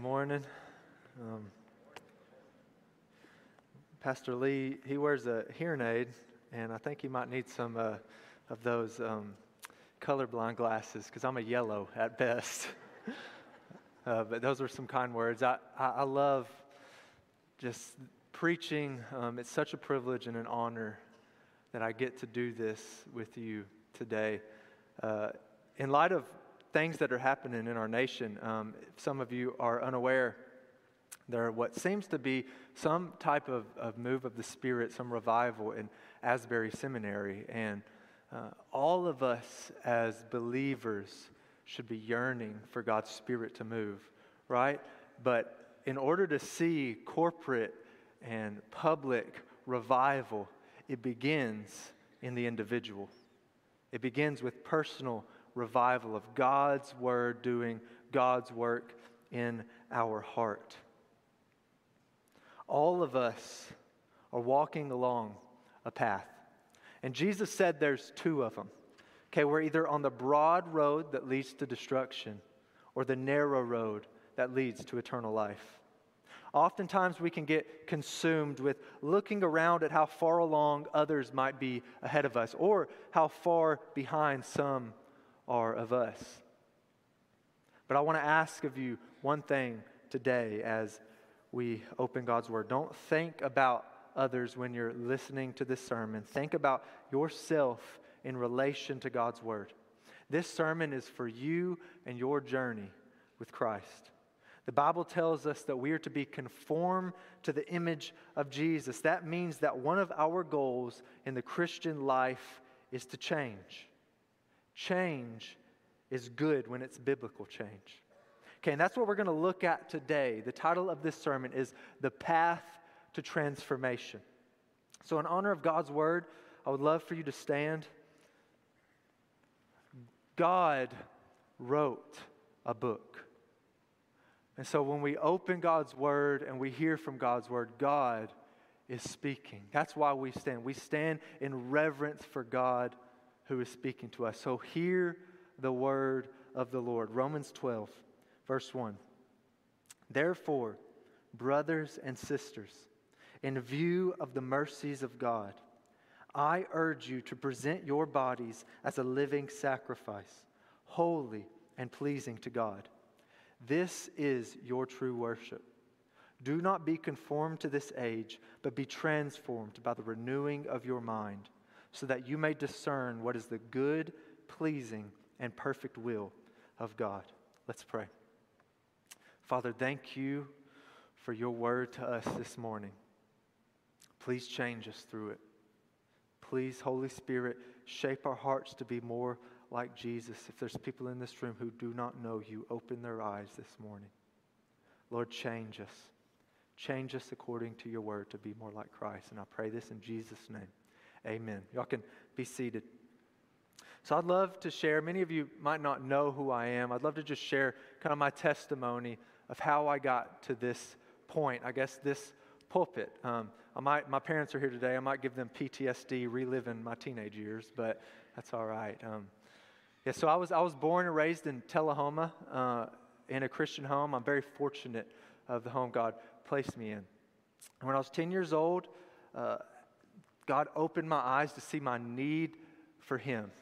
morning. Um, Pastor Lee, he wears a hearing aid, and I think he might need some uh, of those um, colorblind glasses because I'm a yellow at best. uh, but those were some kind words. I, I, I love just preaching. Um, it's such a privilege and an honor that I get to do this with you today. Uh, in light of things that are happening in our nation. Um, some of you are unaware. There are what seems to be some type of, of move of the Spirit, some revival in Asbury Seminary. And uh, all of us as believers should be yearning for God's Spirit to move, right? But in order to see corporate and public revival, it begins in the individual. It begins with personal revival of God's word doing God's work in our heart. All of us are walking along a path. And Jesus said there's two of them. Okay, we're either on the broad road that leads to destruction or the narrow road that leads to eternal life. Oftentimes, we can get consumed with looking around at how far along others might be ahead of us or how far behind some are of us. But I want to ask of you one thing today as we open God's Word. Don't think about others when you're listening to this sermon, think about yourself in relation to God's Word. This sermon is for you and your journey with Christ. The Bible tells us that we are to be conformed to the image of Jesus. That means that one of our goals in the Christian life is to change. Change is good when it's biblical change. Okay, and that's what we're going to look at today. The title of this sermon is The Path to Transformation. So, in honor of God's word, I would love for you to stand. God wrote a book. And so, when we open God's word and we hear from God's word, God is speaking. That's why we stand. We stand in reverence for God who is speaking to us. So hear the word of the Lord. Romans 12, verse 1. Therefore, brothers and sisters, in view of the mercies of God, I urge you to present your bodies as a living sacrifice, holy and pleasing to God. This is your true worship. Do not be conformed to this age, but be transformed by the renewing of your mind so that you may discern what is the good, pleasing, and perfect will of God. Let's pray. Father, thank you for your word to us this morning. Please change us through it. Please, Holy Spirit, shape our hearts to be more like Jesus. If there's people in this room who do not know you, open their eyes this morning. Lord, change us. Change us according to your word to be more like Christ. And I pray this in Jesus' name. Amen. Y'all can be seated. So I'd love to share, many of you might not know who I am. I'd love to just share kind of my testimony of how I got to this point, I guess this pulpit. Um, I might, my parents are here today. I might give them PTSD reliving my teenage years, but that's all right. Um, yeah, so I was, I was born and raised in Tullahoma uh, in a Christian home. I'm very fortunate of the home God placed me in. When I was 10 years old, uh, God opened my eyes to see my need for Him,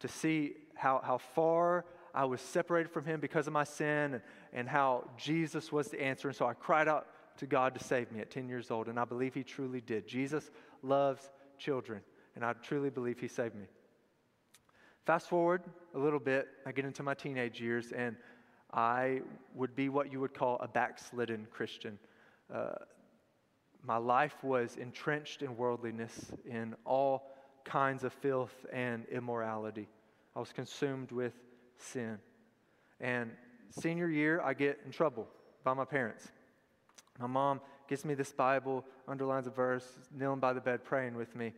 to see how, how far I was separated from Him because of my sin and, and how Jesus was the answer. And so I cried out to God to save me at 10 years old, and I believe He truly did. Jesus loves children, and I truly believe He saved me. Fast forward a little bit, I get into my teenage years, and I would be what you would call a backslidden Christian. Uh, my life was entrenched in worldliness, in all kinds of filth and immorality. I was consumed with sin. And senior year, I get in trouble by my parents. My mom gives me this Bible, underlines a verse, kneeling by the bed praying with me.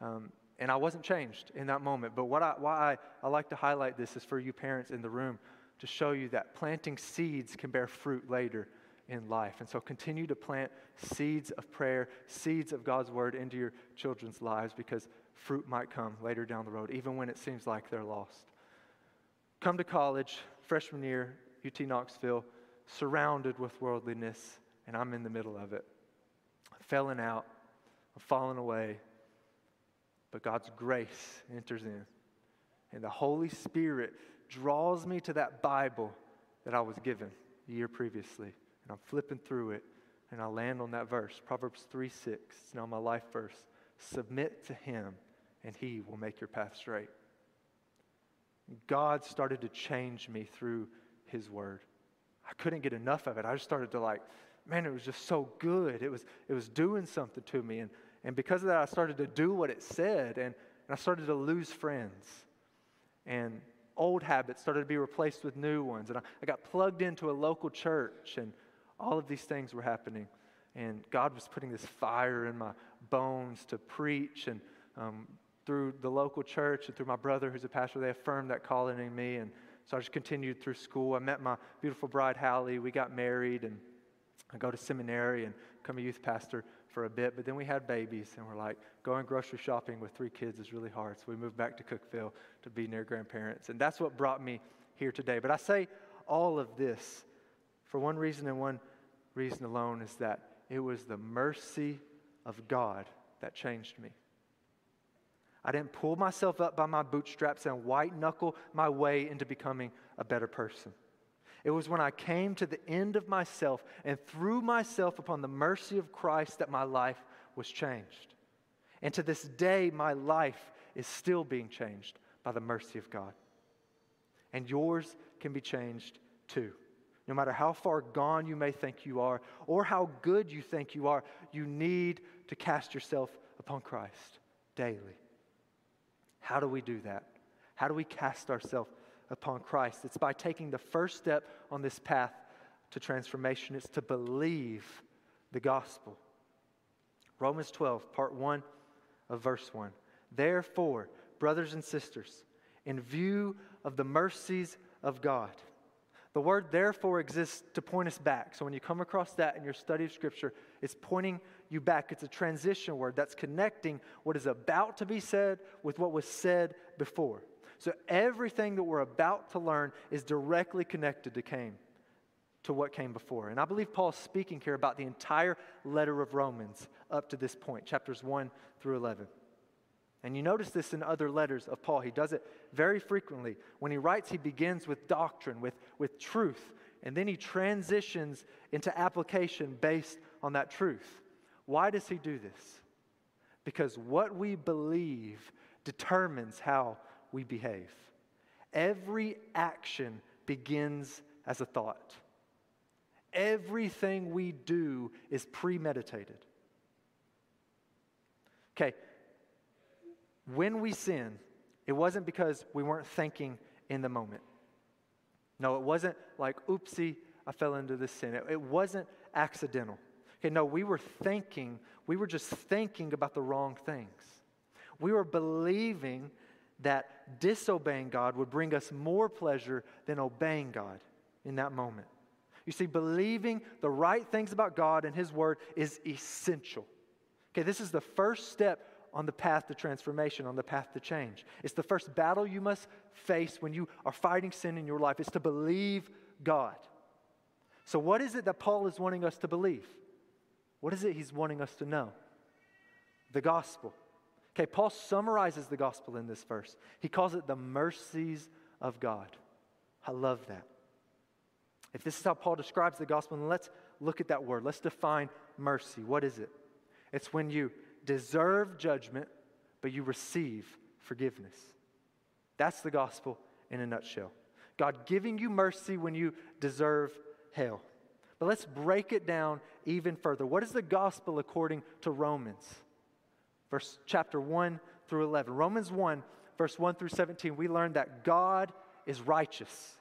Um, and I wasn't changed in that moment. But what I, why I, I like to highlight this is for you parents in the room to show you that planting seeds can bear fruit later in life. And so continue to plant seeds of prayer, seeds of God's word into your children's lives because fruit might come later down the road, even when it seems like they're lost. Come to college, freshman year, UT Knoxville, surrounded with worldliness, and I'm in the middle of it. Falling out, I'm falling away, but God's grace enters in. And the Holy Spirit draws me to that Bible that I was given a year previously. And I'm flipping through it, and I land on that verse Proverbs 3 6. It's now my life verse. Submit to Him, and He will make your path straight. God started to change me through His Word. I couldn't get enough of it. I just started to like, man, it was just so good. It was, it was doing something to me. And, and because of that, I started to do what it said, and, and I started to lose friends. And old habits started to be replaced with new ones. And I, I got plugged into a local church, and all of these things were happening. And God was putting this fire in my bones to preach. And um, through the local church and through my brother, who's a pastor, they affirmed that calling in me. And so I just continued through school. I met my beautiful bride, Hallie. We got married, and I go to seminary and become a youth pastor for a bit. But then we had babies, and we're like, going grocery shopping with three kids is really hard. So we moved back to Cookeville to be near grandparents. And that's what brought me here today. But I say all of this for one reason and one reason alone is that it was the mercy of God that changed me. I didn't pull myself up by my bootstraps and white knuckle my way into becoming a better person. It was when I came to the end of myself and threw myself upon the mercy of Christ that my life was changed. And to this day, my life is still being changed by the mercy of God. And yours can be changed too. No matter how far gone you may think you are or how good you think you are, you need to cast yourself upon Christ daily. How do we do that? How do we cast ourselves upon Christ? It's by taking the first step on this path to transformation. It's to believe the gospel. Romans 12, part 1 of verse 1. Therefore, brothers and sisters, in view of the mercies of God, the word therefore exists to point us back. So when you come across that in your study of Scripture, it's pointing you back. It's a transition word that's connecting what is about to be said with what was said before. So everything that we're about to learn is directly connected to came to what came before. And I believe Paul's speaking here about the entire letter of Romans up to this point, chapters 1 through 11. And you notice this in other letters of Paul. He does it very frequently. When he writes, he begins with doctrine, with, with truth, and then he transitions into application based on that truth. Why does he do this? Because what we believe determines how we behave. Every action begins as a thought. Everything we do is premeditated. Okay, when we sin, it wasn't because we weren't thinking in the moment. No, it wasn't like, oopsie, I fell into this sin. It, it wasn't accidental. Okay, no, we were thinking, we were just thinking about the wrong things. We were believing that disobeying God would bring us more pleasure than obeying God in that moment. You see, believing the right things about God and His Word is essential. Okay, this is the first step on the path to transformation, on the path to change. It's the first battle you must face when you are fighting sin in your life. It's to believe God. So, what is it that Paul is wanting us to believe? What is it he's wanting us to know? The gospel. Okay, Paul summarizes the gospel in this verse. He calls it the mercies of God. I love that. If this is how Paul describes the gospel, then let's look at that word. Let's define mercy. What is it? It's when you deserve judgment, but you receive forgiveness. That's the gospel in a nutshell. God giving you mercy when you deserve hell. But let's break it down even further. What is the gospel according to Romans? Verse chapter 1 through 11. Romans 1, verse 1 through 17, we learn that God is righteous.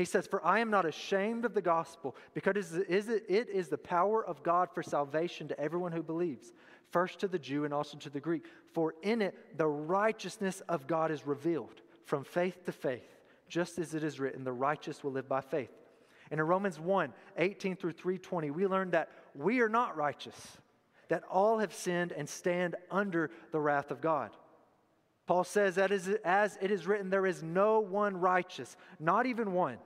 He says, For I am not ashamed of the gospel, because it is the power of God for salvation to everyone who believes, first to the Jew and also to the Greek. For in it the righteousness of God is revealed from faith to faith, just as it is written, the righteous will live by faith. And in Romans 1 18 through 320, we learn that we are not righteous, that all have sinned and stand under the wrath of God. Paul says that as it is written, there is no one righteous, not even one.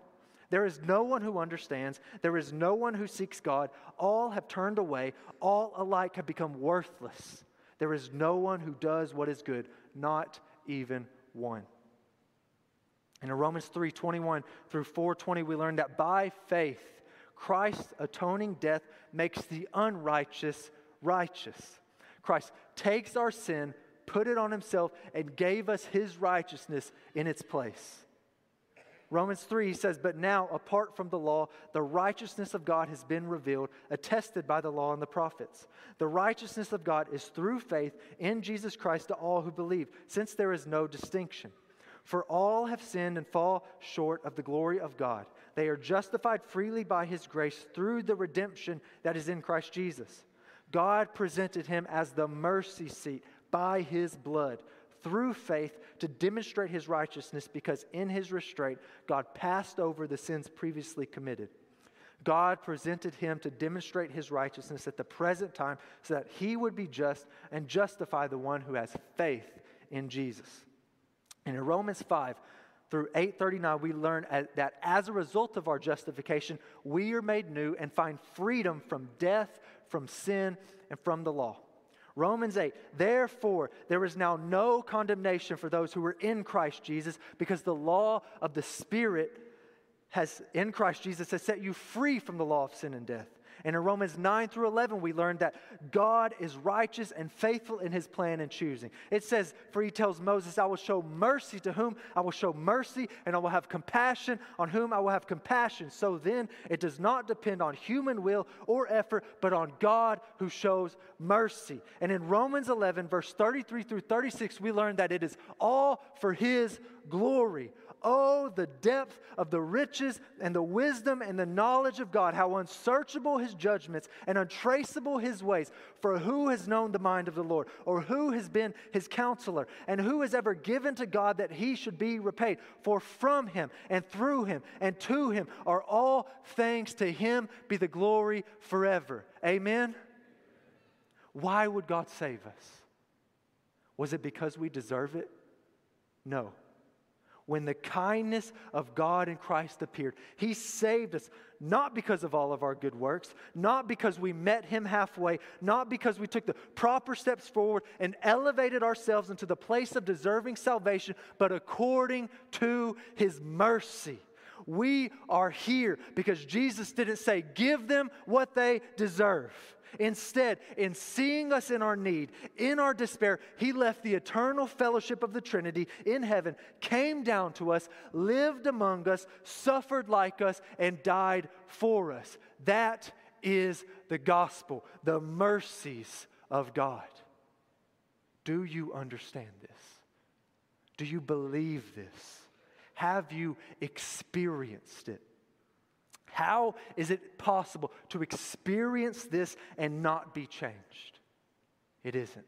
There is no one who understands. There is no one who seeks God. All have turned away. All alike have become worthless. There is no one who does what is good, not even one. In Romans 3 21 through 420, we learn that by faith, Christ's atoning death makes the unrighteous righteous. Christ takes our sin, put it on himself, and gave us his righteousness in its place. Romans 3 says, But now, apart from the law, the righteousness of God has been revealed, attested by the law and the prophets. The righteousness of God is through faith in Jesus Christ to all who believe, since there is no distinction. For all have sinned and fall short of the glory of God. They are justified freely by his grace through the redemption that is in Christ Jesus. God presented him as the mercy seat by his blood through faith to demonstrate his righteousness because in his restraint, God passed over the sins previously committed. God presented him to demonstrate his righteousness at the present time so that he would be just and justify the one who has faith in Jesus. And in Romans 5 through 839, we learn that as a result of our justification, we are made new and find freedom from death, from sin, and from the law. Romans 8, therefore, there is now no condemnation for those who are in Christ Jesus because the law of the Spirit has, in Christ Jesus, has set you free from the law of sin and death. And in Romans 9 through 11, we learn that God is righteous and faithful in his plan and choosing. It says, For he tells Moses, I will show mercy to whom I will show mercy, and I will have compassion on whom I will have compassion. So then, it does not depend on human will or effort, but on God who shows mercy. And in Romans 11, verse 33 through 36, we learn that it is all for his glory. Oh, the depth of the riches and the wisdom and the knowledge of God, how unsearchable his judgments and untraceable his ways. For who has known the mind of the Lord, or who has been his counselor, and who has ever given to God that he should be repaid? For from him and through him and to him are all things. To him be the glory forever. Amen. Why would God save us? Was it because we deserve it? No when the kindness of God in Christ appeared. He saved us not because of all of our good works, not because we met Him halfway, not because we took the proper steps forward and elevated ourselves into the place of deserving salvation, but according to His mercy. We are here because Jesus didn't say, Give them what they deserve. Instead, in seeing us in our need, in our despair, He left the eternal fellowship of the Trinity in heaven, came down to us, lived among us, suffered like us, and died for us. That is the gospel, the mercies of God. Do you understand this? Do you believe this? Have you experienced it? How is it possible to experience this and not be changed? It isn't.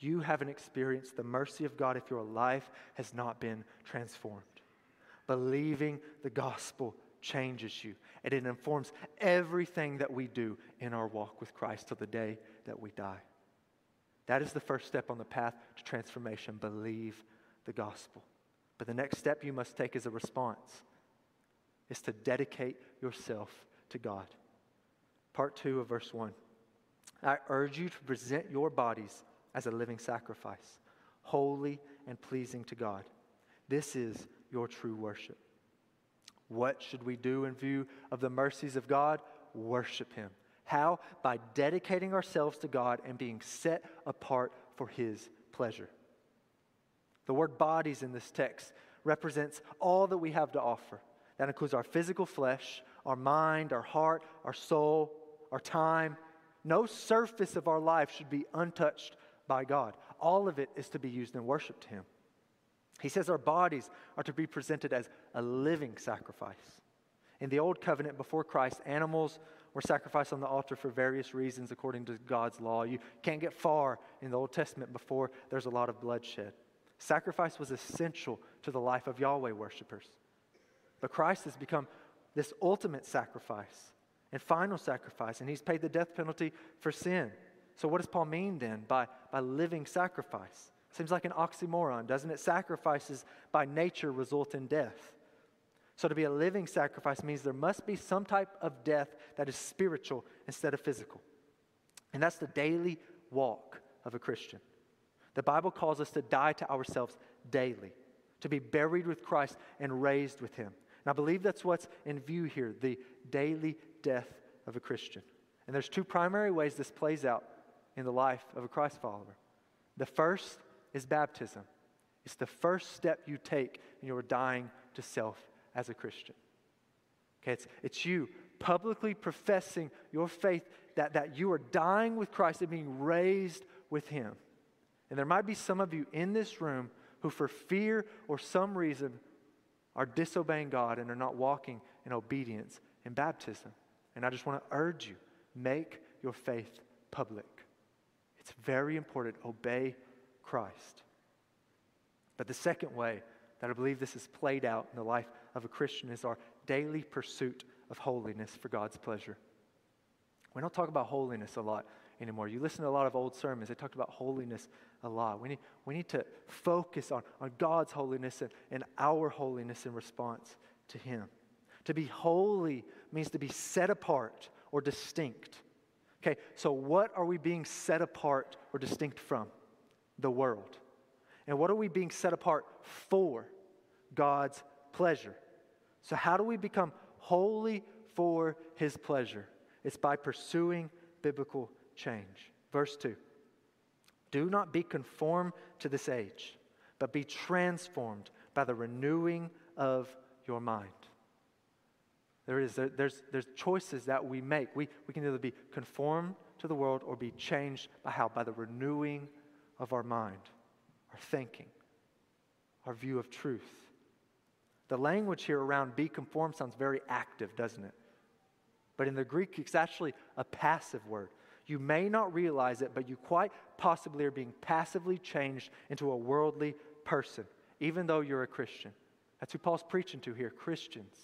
You haven't experienced the mercy of God if your life has not been transformed. Believing the gospel changes you, and it informs everything that we do in our walk with Christ till the day that we die. That is the first step on the path to transformation. Believe the gospel. But the next step you must take is a response is to dedicate yourself to God. Part 2 of verse 1. I urge you to present your bodies as a living sacrifice, holy and pleasing to God. This is your true worship. What should we do in view of the mercies of God? Worship Him. How? By dedicating ourselves to God and being set apart for His pleasure. The word bodies in this text represents all that we have to offer. That includes our physical flesh, our mind, our heart, our soul, our time. No surface of our life should be untouched by God. All of it is to be used in worship to Him. He says our bodies are to be presented as a living sacrifice. In the Old Covenant before Christ, animals were sacrificed on the altar for various reasons according to God's law. You can't get far in the Old Testament before there's a lot of bloodshed. Sacrifice was essential to the life of Yahweh worshipers. But Christ has become this ultimate sacrifice and final sacrifice, and he's paid the death penalty for sin. So, what does Paul mean then by, by living sacrifice? Seems like an oxymoron, doesn't it? Sacrifices by nature result in death. So, to be a living sacrifice means there must be some type of death that is spiritual instead of physical. And that's the daily walk of a Christian. The Bible calls us to die to ourselves daily, to be buried with Christ and raised with Him. And I believe that's what's in view here the daily death of a Christian. And there's two primary ways this plays out in the life of a Christ follower. The first is baptism, it's the first step you take in your dying to self as a Christian. Okay, it's, it's you publicly professing your faith that, that you are dying with Christ and being raised with Him. And there might be some of you in this room who, for fear or some reason, are disobeying God and are not walking in obedience in baptism. And I just want to urge you make your faith public. It's very important. Obey Christ. But the second way that I believe this is played out in the life of a Christian is our daily pursuit of holiness for God's pleasure. We don't talk about holiness a lot anymore. You listen to a lot of old sermons, they talked about holiness a lot. We need, we need to focus on, on God's holiness and, and our holiness in response to Him. To be holy means to be set apart or distinct. Okay, so what are we being set apart or distinct from? The world. And what are we being set apart for? God's pleasure. So, how do we become holy for His pleasure? It's by pursuing biblical change. Verse 2 Do not be conformed to this age, but be transformed by the renewing of your mind. There is, there, there's, there's choices that we make. We, we can either be conformed to the world or be changed by how? By the renewing of our mind, our thinking, our view of truth. The language here around be conformed sounds very active, doesn't it? But in the Greek, it's actually a passive word. You may not realize it, but you quite possibly are being passively changed into a worldly person, even though you're a Christian. That's who Paul's preaching to here Christians.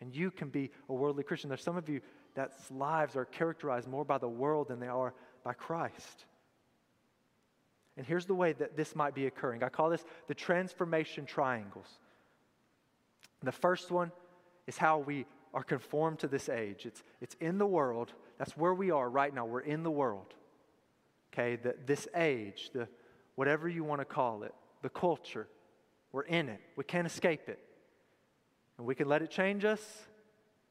And you can be a worldly Christian. There's some of you that's lives are characterized more by the world than they are by Christ. And here's the way that this might be occurring I call this the transformation triangles. The first one is how we are conformed to this age. It's, it's in the world. That's where we are right now. We're in the world. Okay, the, this age, the whatever you want to call it, the culture, we're in it. We can't escape it. And we can let it change us,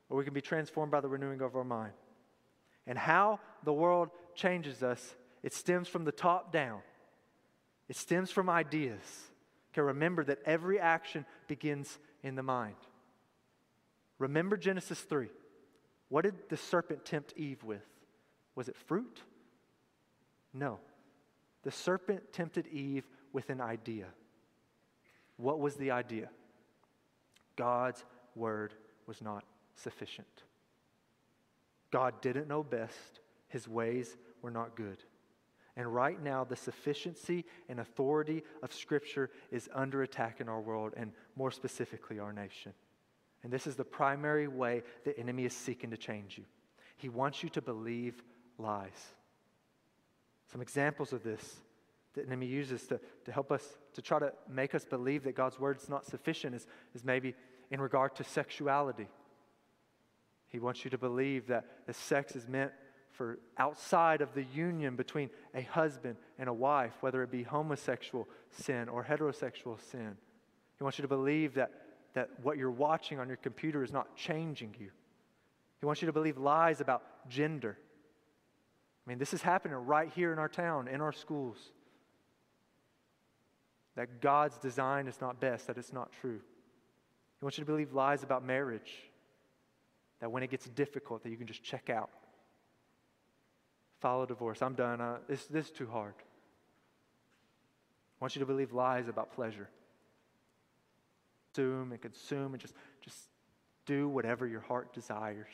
or we can be transformed by the renewing of our mind. And how the world changes us, it stems from the top down. It stems from ideas. Okay, remember that every action begins in the mind. Remember Genesis 3. What did the serpent tempt Eve with? Was it fruit? No. The serpent tempted Eve with an idea. What was the idea? God's word was not sufficient. God didn't know best, his ways were not good. And right now, the sufficiency and authority of Scripture is under attack in our world, and more specifically, our nation. And this is the primary way the enemy is seeking to change you. He wants you to believe lies. Some examples of this that the enemy uses to, to help us, to try to make us believe that God's word is not sufficient is, is maybe in regard to sexuality. He wants you to believe that the sex is meant for outside of the union between a husband and a wife, whether it be homosexual sin or heterosexual sin. He wants you to believe that, that what you're watching on your computer is not changing you. He wants you to believe lies about gender. I mean, this is happening right here in our town, in our schools. That God's design is not best, that it's not true. He wants you to believe lies about marriage. That when it gets difficult, that you can just check out a divorce. I'm done. This, this is too hard. I want you to believe lies about pleasure. Consume and consume and just, just do whatever your heart desires.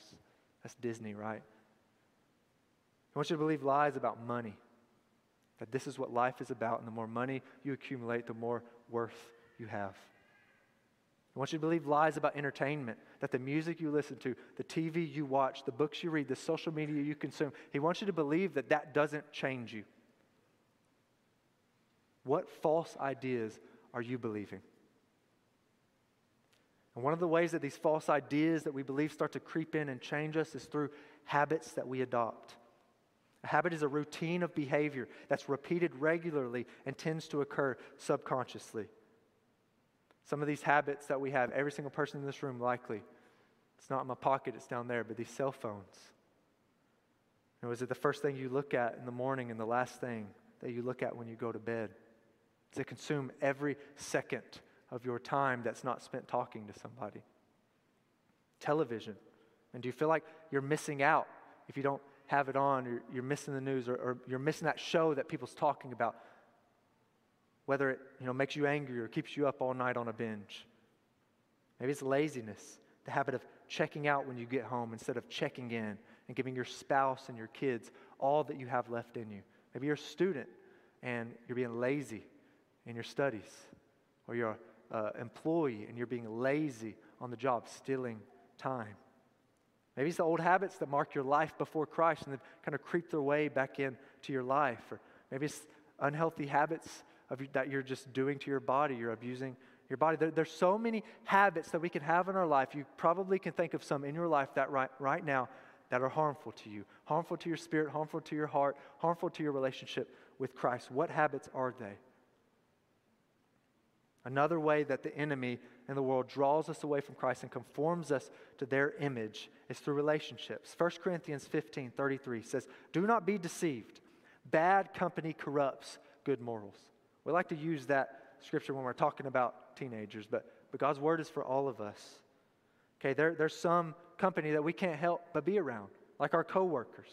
That's Disney, right? I want you to believe lies about money. That this is what life is about, and the more money you accumulate, the more worth you have. I want you to believe lies about entertainment, that the music you listen to, the TV you watch, the books you read, the social media you consume, he wants you to believe that that doesn't change you. What false ideas are you believing? And one of the ways that these false ideas that we believe start to creep in and change us is through habits that we adopt. A habit is a routine of behavior that's repeated regularly and tends to occur subconsciously. Some of these habits that we have, every single person in this room likely, it's not in my pocket, it's down there, but these cell phones. You know, is it the first thing you look at in the morning and the last thing that you look at when you go to bed? Does it consume every second of your time that's not spent talking to somebody? Television. And do you feel like you're missing out if you don't have it on, or you're missing the news, or, or you're missing that show that people's talking about? Whether it you know, makes you angry or keeps you up all night on a binge. Maybe it's laziness, the habit of checking out when you get home instead of checking in and giving your spouse and your kids all that you have left in you. Maybe you're a student and you're being lazy in your studies, or you're an employee and you're being lazy on the job, stealing time. Maybe it's the old habits that mark your life before Christ and then kind of creep their way back into your life. Or maybe it's unhealthy habits of, that you're just doing to your body. You're abusing your body. There, there's so many habits that we can have in our life. You probably can think of some in your life that right, right now that are harmful to you, harmful to your spirit, harmful to your heart, harmful to your relationship with Christ. What habits are they? Another way that the enemy and the world draws us away from Christ and conforms us to their image is through relationships. 1 Corinthians 15 33 says, Do not be deceived. Bad company corrupts good morals. We like to use that scripture when we're talking about teenagers, but, but God's word is for all of us. Okay, there, there's some company that we can't help but be around, like our coworkers.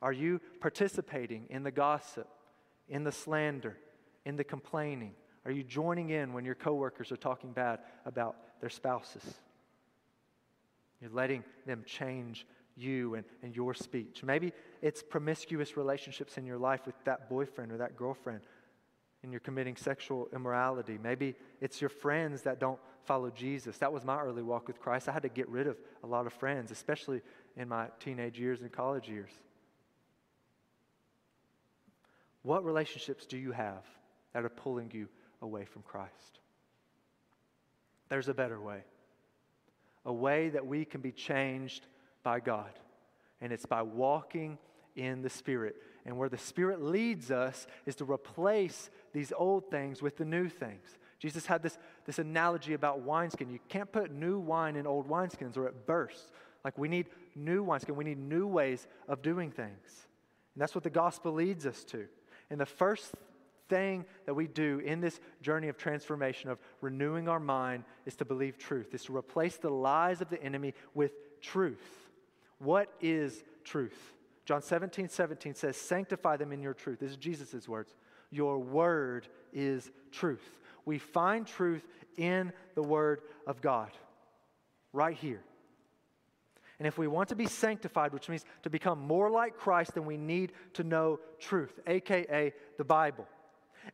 Are you participating in the gossip, in the slander, in the complaining? Are you joining in when your coworkers are talking bad about their spouses? You're letting them change you and, and your speech. Maybe it's promiscuous relationships in your life with that boyfriend or that girlfriend and you're committing sexual immorality. Maybe it's your friends that don't follow Jesus. That was my early walk with Christ. I had to get rid of a lot of friends, especially in my teenage years and college years. What relationships do you have that are pulling you away from Christ? There's a better way. A way that we can be changed by God. And it's by walking in the Spirit. And where the Spirit leads us is to replace these old things with the new things. Jesus had this, this analogy about wineskin. You can't put new wine in old wineskins or it bursts. Like we need new wineskin, we need new ways of doing things. And that's what the gospel leads us to. And the first thing that we do in this journey of transformation, of renewing our mind, is to believe truth, is to replace the lies of the enemy with truth. What is truth? John 17, 17 says, Sanctify them in your truth. This is Jesus' words. Your word is truth. We find truth in the word of God, right here. And if we want to be sanctified, which means to become more like Christ, then we need to know truth, aka the Bible.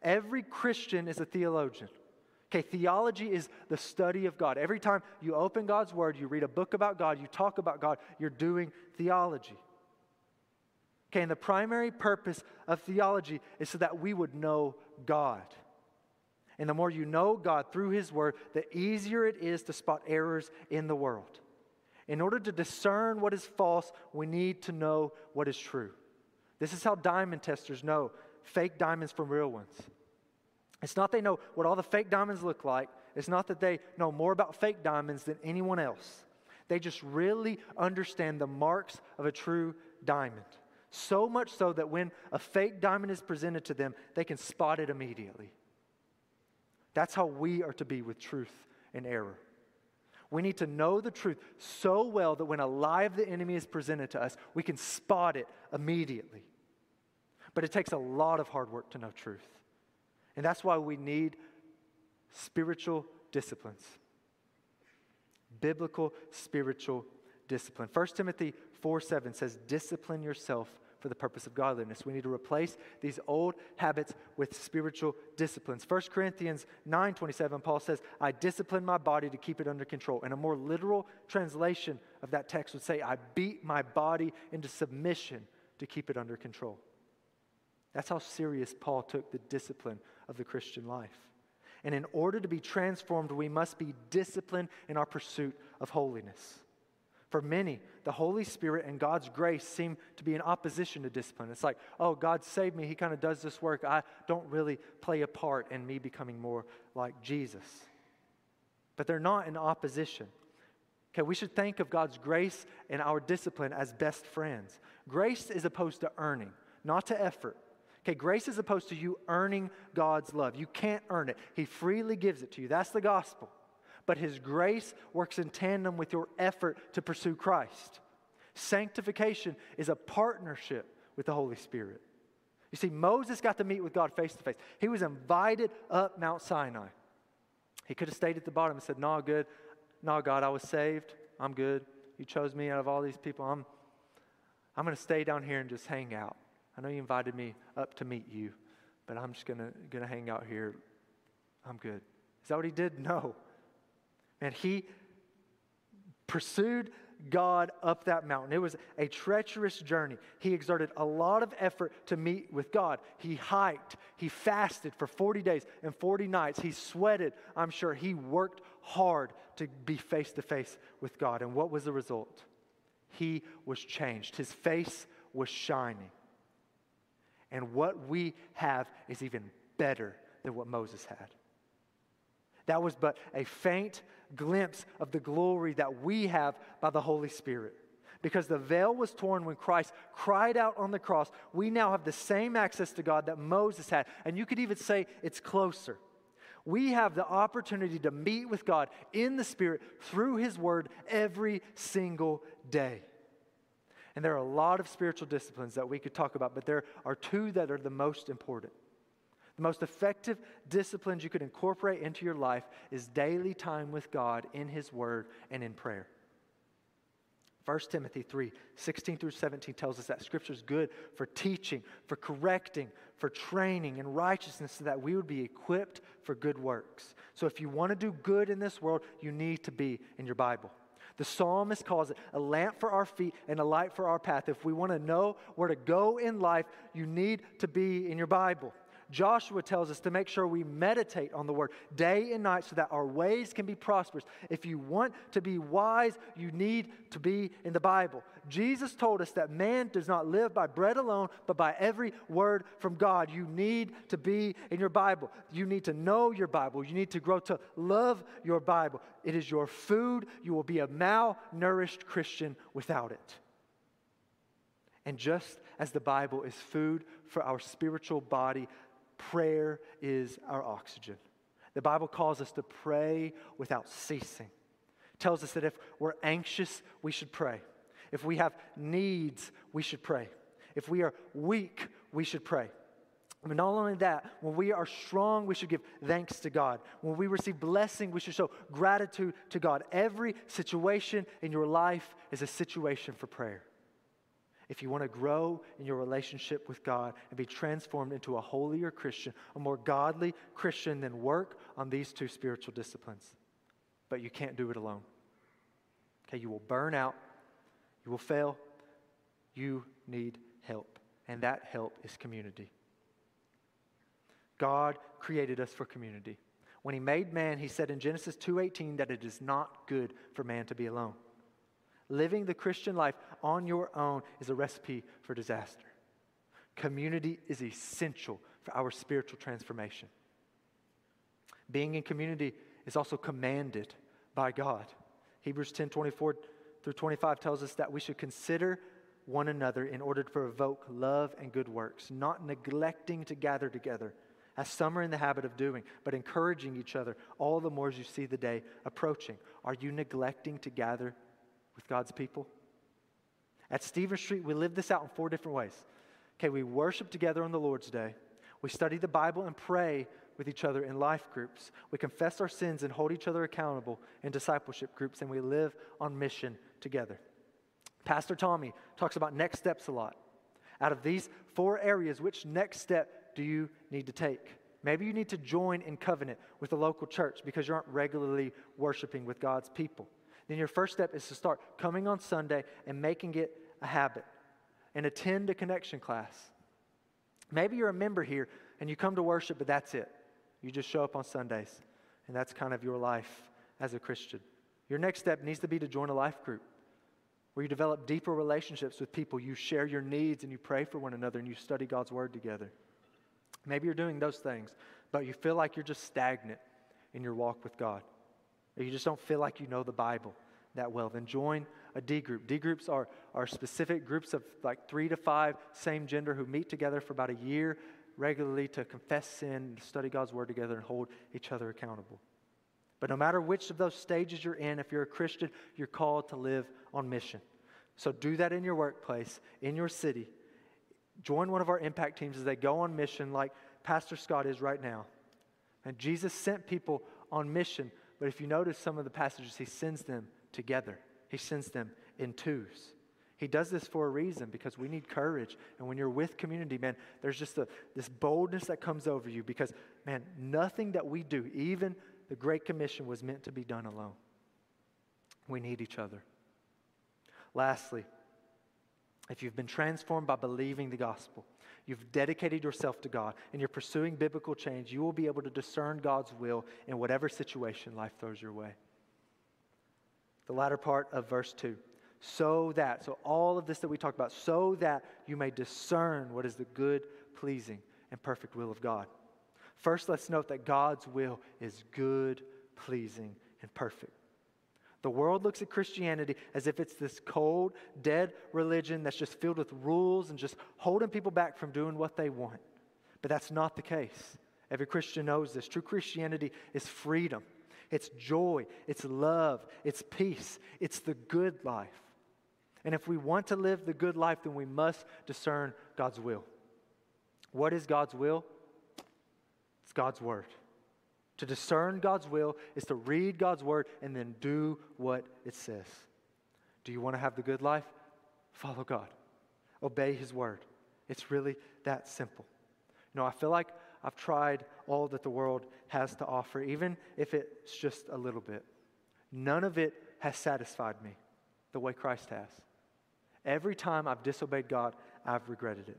Every Christian is a theologian. Okay, theology is the study of God. Every time you open God's Word, you read a book about God, you talk about God, you're doing theology. Okay, and the primary purpose of theology is so that we would know God. And the more you know God through His Word, the easier it is to spot errors in the world. In order to discern what is false, we need to know what is true. This is how diamond testers know fake diamonds from real ones. It's not they know what all the fake diamonds look like, it's not that they know more about fake diamonds than anyone else. They just really understand the marks of a true diamond. So much so that when a fake diamond is presented to them, they can spot it immediately. That's how we are to be with truth and error. We need to know the truth so well that when a lie of the enemy is presented to us, we can spot it immediately. But it takes a lot of hard work to know truth. And that's why we need spiritual disciplines. Biblical spiritual discipline. 1 Timothy 4 7 says, Discipline yourself for the purpose of godliness. We need to replace these old habits with spiritual disciplines. 1 Corinthians 9 27, Paul says, I discipline my body to keep it under control. And a more literal translation of that text would say, I beat my body into submission to keep it under control. That's how serious Paul took the discipline of the Christian life. And in order to be transformed, we must be disciplined in our pursuit of holiness. For many, the Holy Spirit and God's grace seem to be in opposition to discipline. It's like, oh, God saved me. He kind of does this work. I don't really play a part in me becoming more like Jesus. But they're not in opposition. Okay, we should think of God's grace and our discipline as best friends. Grace is opposed to earning, not to effort. Okay, grace is opposed to you earning God's love. You can't earn it, He freely gives it to you. That's the gospel. But His grace works in tandem with your effort to pursue Christ. Sanctification is a partnership with the Holy Spirit. You see, Moses got to meet with God face to face. He was invited up Mount Sinai. He could have stayed at the bottom and said, No, good. No, God, I was saved. I'm good. You chose me out of all these people. I'm, I'm going to stay down here and just hang out. I know you invited me up to meet you, but I'm just to gonna hang out here. I'm good. Is that what he did? No. And he pursued God up that mountain. It was a treacherous journey. He exerted a lot of effort to meet with God. He hiked, he fasted for 40 days and 40 nights. He sweated, I'm sure. He worked hard to be face to face with God. And what was the result? He was changed, his face was shining. And what we have is even better than what Moses had. That was but a faint glimpse of the glory that we have by the Holy Spirit. Because the veil was torn when Christ cried out on the cross, we now have the same access to God that Moses had. And you could even say it's closer. We have the opportunity to meet with God in the Spirit through His Word every single day. And there are a lot of spiritual disciplines that we could talk about, but there are two that are the most important. The most effective disciplines you could incorporate into your life is daily time with God in His Word and in prayer. 1 Timothy 3 16 through 17 tells us that Scripture is good for teaching, for correcting, for training in righteousness, so that we would be equipped for good works. So, if you want to do good in this world, you need to be in your Bible. The psalmist calls it a lamp for our feet and a light for our path. If we want to know where to go in life, you need to be in your Bible. Joshua tells us to make sure we meditate on the word day and night so that our ways can be prosperous. If you want to be wise, you need to be in the Bible. Jesus told us that man does not live by bread alone, but by every word from God. You need to be in your Bible. You need to know your Bible. You need to grow to love your Bible. It is your food. You will be a malnourished Christian without it. And just as the Bible is food for our spiritual body, prayer is our oxygen. The Bible calls us to pray without ceasing. It tells us that if we're anxious, we should pray. If we have needs, we should pray. If we are weak, we should pray. But not only that, when we are strong, we should give thanks to God. When we receive blessing, we should show gratitude to God. Every situation in your life is a situation for prayer. If you want to grow in your relationship with God and be transformed into a holier Christian, a more godly Christian, then work on these two spiritual disciplines. But you can't do it alone. Okay, you will burn out, you will fail, you need help. And that help is community. God created us for community. When he made man, he said in Genesis 2:18 that it is not good for man to be alone. Living the Christian life on your own is a recipe for disaster. Community is essential for our spiritual transformation. Being in community is also commanded by God. Hebrews 10 24 through 25 tells us that we should consider one another in order to provoke love and good works, not neglecting to gather together, as some are in the habit of doing, but encouraging each other all the more as you see the day approaching. Are you neglecting to gather with God's people? At Stevens Street, we live this out in four different ways. Okay, we worship together on the Lord's Day. We study the Bible and pray with each other in life groups. We confess our sins and hold each other accountable in discipleship groups, and we live on mission together. Pastor Tommy talks about next steps a lot. Out of these four areas, which next step do you need to take? Maybe you need to join in covenant with the local church because you aren't regularly worshiping with God's people then your first step is to start coming on Sunday and making it a habit and attend a connection class. Maybe you're a member here and you come to worship, but that's it. You just show up on Sundays, and that's kind of your life as a Christian. Your next step needs to be to join a life group where you develop deeper relationships with people. You share your needs and you pray for one another and you study God's Word together. Maybe you're doing those things, but you feel like you're just stagnant in your walk with God. You just don't feel like you know the Bible that well. Then join a D group. D groups are, are specific groups of like three to five same gender who meet together for about a year regularly to confess sin, study God's Word together, and hold each other accountable. But no matter which of those stages you're in, if you're a Christian, you're called to live on mission. So do that in your workplace, in your city. Join one of our impact teams as they go on mission, like Pastor Scott is right now. And Jesus sent people on mission, but if you notice some of the passages, he sends them together, he sends them in twos. He does this for a reason because we need courage. And when you're with community, man, there's just a, this boldness that comes over you because, man, nothing that we do, even the Great Commission, was meant to be done alone. We need each other. Lastly, if you've been transformed by believing the gospel, you've dedicated yourself to God, and you're pursuing biblical change, you will be able to discern God's will in whatever situation life throws your way. The latter part of verse 2 so that, so all of this that we talk about, so that you may discern what is the good, pleasing, and perfect will of God. First, let's note that God's will is good, pleasing, and perfect. The world looks at Christianity as if it's this cold, dead religion that's just filled with rules and just holding people back from doing what they want. But that's not the case. Every Christian knows this. True Christianity is freedom, it's joy, it's love, it's peace, it's the good life. And if we want to live the good life, then we must discern God's will. What is God's will? It's God's Word. To discern God's will is to read God's word and then do what it says. Do you want to have the good life? Follow God, obey His word. It's really that simple. You know, I feel like I've tried all that the world has to offer, even if it's just a little bit. None of it has satisfied me the way Christ has. Every time I've disobeyed God, I've regretted it.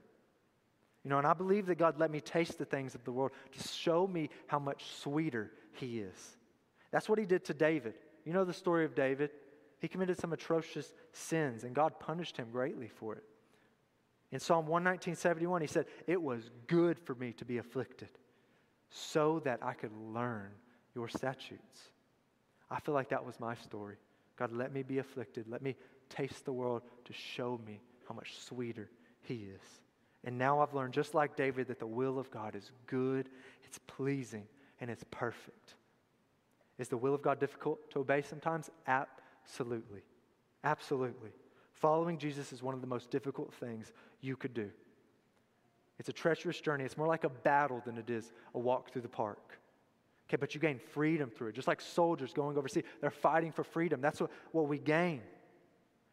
You know, and I believe that God let me taste the things of the world to show me how much sweeter He is. That's what He did to David. You know the story of David? He committed some atrocious sins, and God punished him greatly for it. In Psalm 119, 71, he said, It was good for me to be afflicted so that I could learn your statutes. I feel like that was my story. God, let me be afflicted. Let me taste the world to show me how much sweeter He is. And now I've learned, just like David, that the will of God is good, it's pleasing, and it's perfect. Is the will of God difficult to obey sometimes? Absolutely. Absolutely. Following Jesus is one of the most difficult things you could do. It's a treacherous journey. It's more like a battle than it is a walk through the park. Okay, but you gain freedom through it. Just like soldiers going overseas, they're fighting for freedom. That's what, what we gain.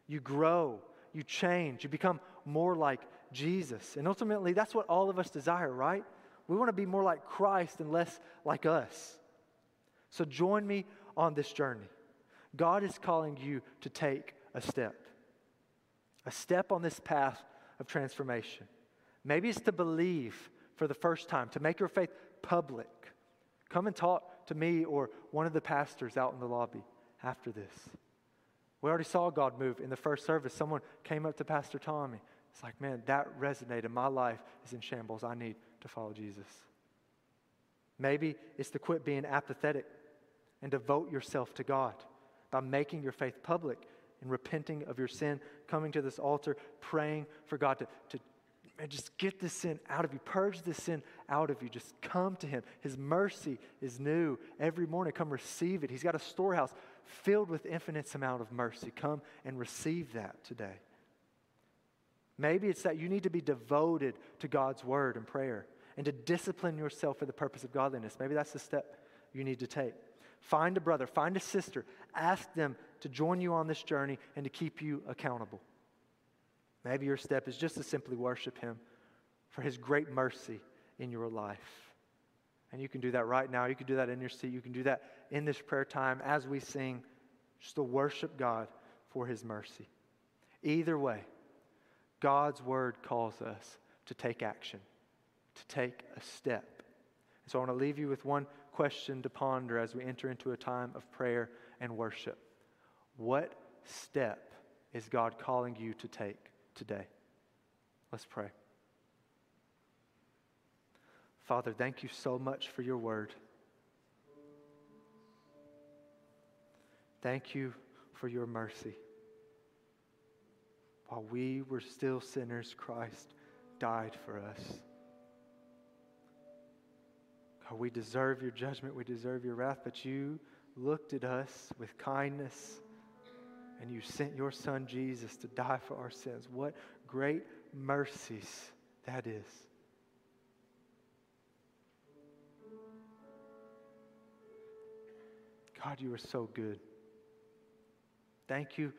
You grow, you change, you become more like Jesus. And ultimately, that's what all of us desire, right? We want to be more like Christ and less like us. So join me on this journey. God is calling you to take a step, a step on this path of transformation. Maybe it's to believe for the first time, to make your faith public. Come and talk to me or one of the pastors out in the lobby after this. We already saw God move in the first service. Someone came up to Pastor Tommy. It's like, man, that resonated. My life is in shambles. I need to follow Jesus. Maybe it's to quit being apathetic and devote yourself to God by making your faith public and repenting of your sin, coming to this altar, praying for God to, to man, just get this sin out of you, purge this sin out of you. Just come to Him. His mercy is new every morning. Come receive it. He's got a storehouse filled with infinite amount of mercy. Come and receive that today. Maybe it's that you need to be devoted to God's word and prayer and to discipline yourself for the purpose of godliness. Maybe that's the step you need to take. Find a brother, find a sister, ask them to join you on this journey and to keep you accountable. Maybe your step is just to simply worship Him for His great mercy in your life. And you can do that right now. You can do that in your seat. You can do that in this prayer time as we sing, just to worship God for his mercy. Either way, God's word calls us to take action, to take a step. So I want to leave you with one question to ponder as we enter into a time of prayer and worship. What step is God calling you to take today? Let's pray. Father, thank you so much for your word. Thank you for your mercy. While we were still sinners, Christ died for us. God, we deserve your judgment, we deserve your wrath, but you looked at us with kindness and you sent your son Jesus to die for our sins. What great mercies that is. God, you are so good. Thank you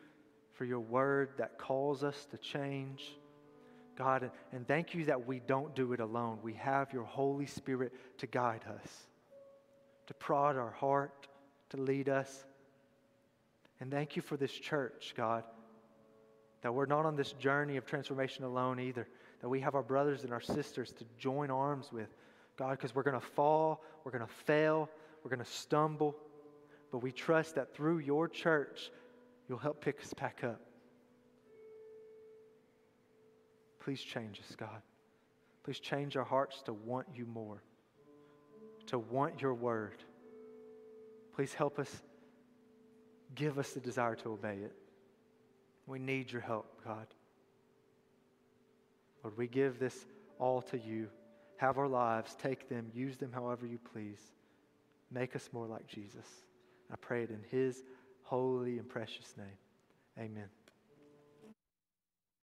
for your word that calls us to change. God, and thank you that we don't do it alone. We have your Holy Spirit to guide us, to prod our heart, to lead us. And thank you for this church, God, that we're not on this journey of transformation alone either, that we have our brothers and our sisters to join arms with, God, because we're going to fall, we're going to fail, we're going to stumble, but we trust that through your church, you'll help pick us back up. Please change us, God. Please change our hearts to want you more, to want your word. Please help us, give us the desire to obey it. We need your help, God. Lord, we give this all to you. Have our lives, take them, use them however you please. Make us more like Jesus. I pray it in his holy and precious name. Amen.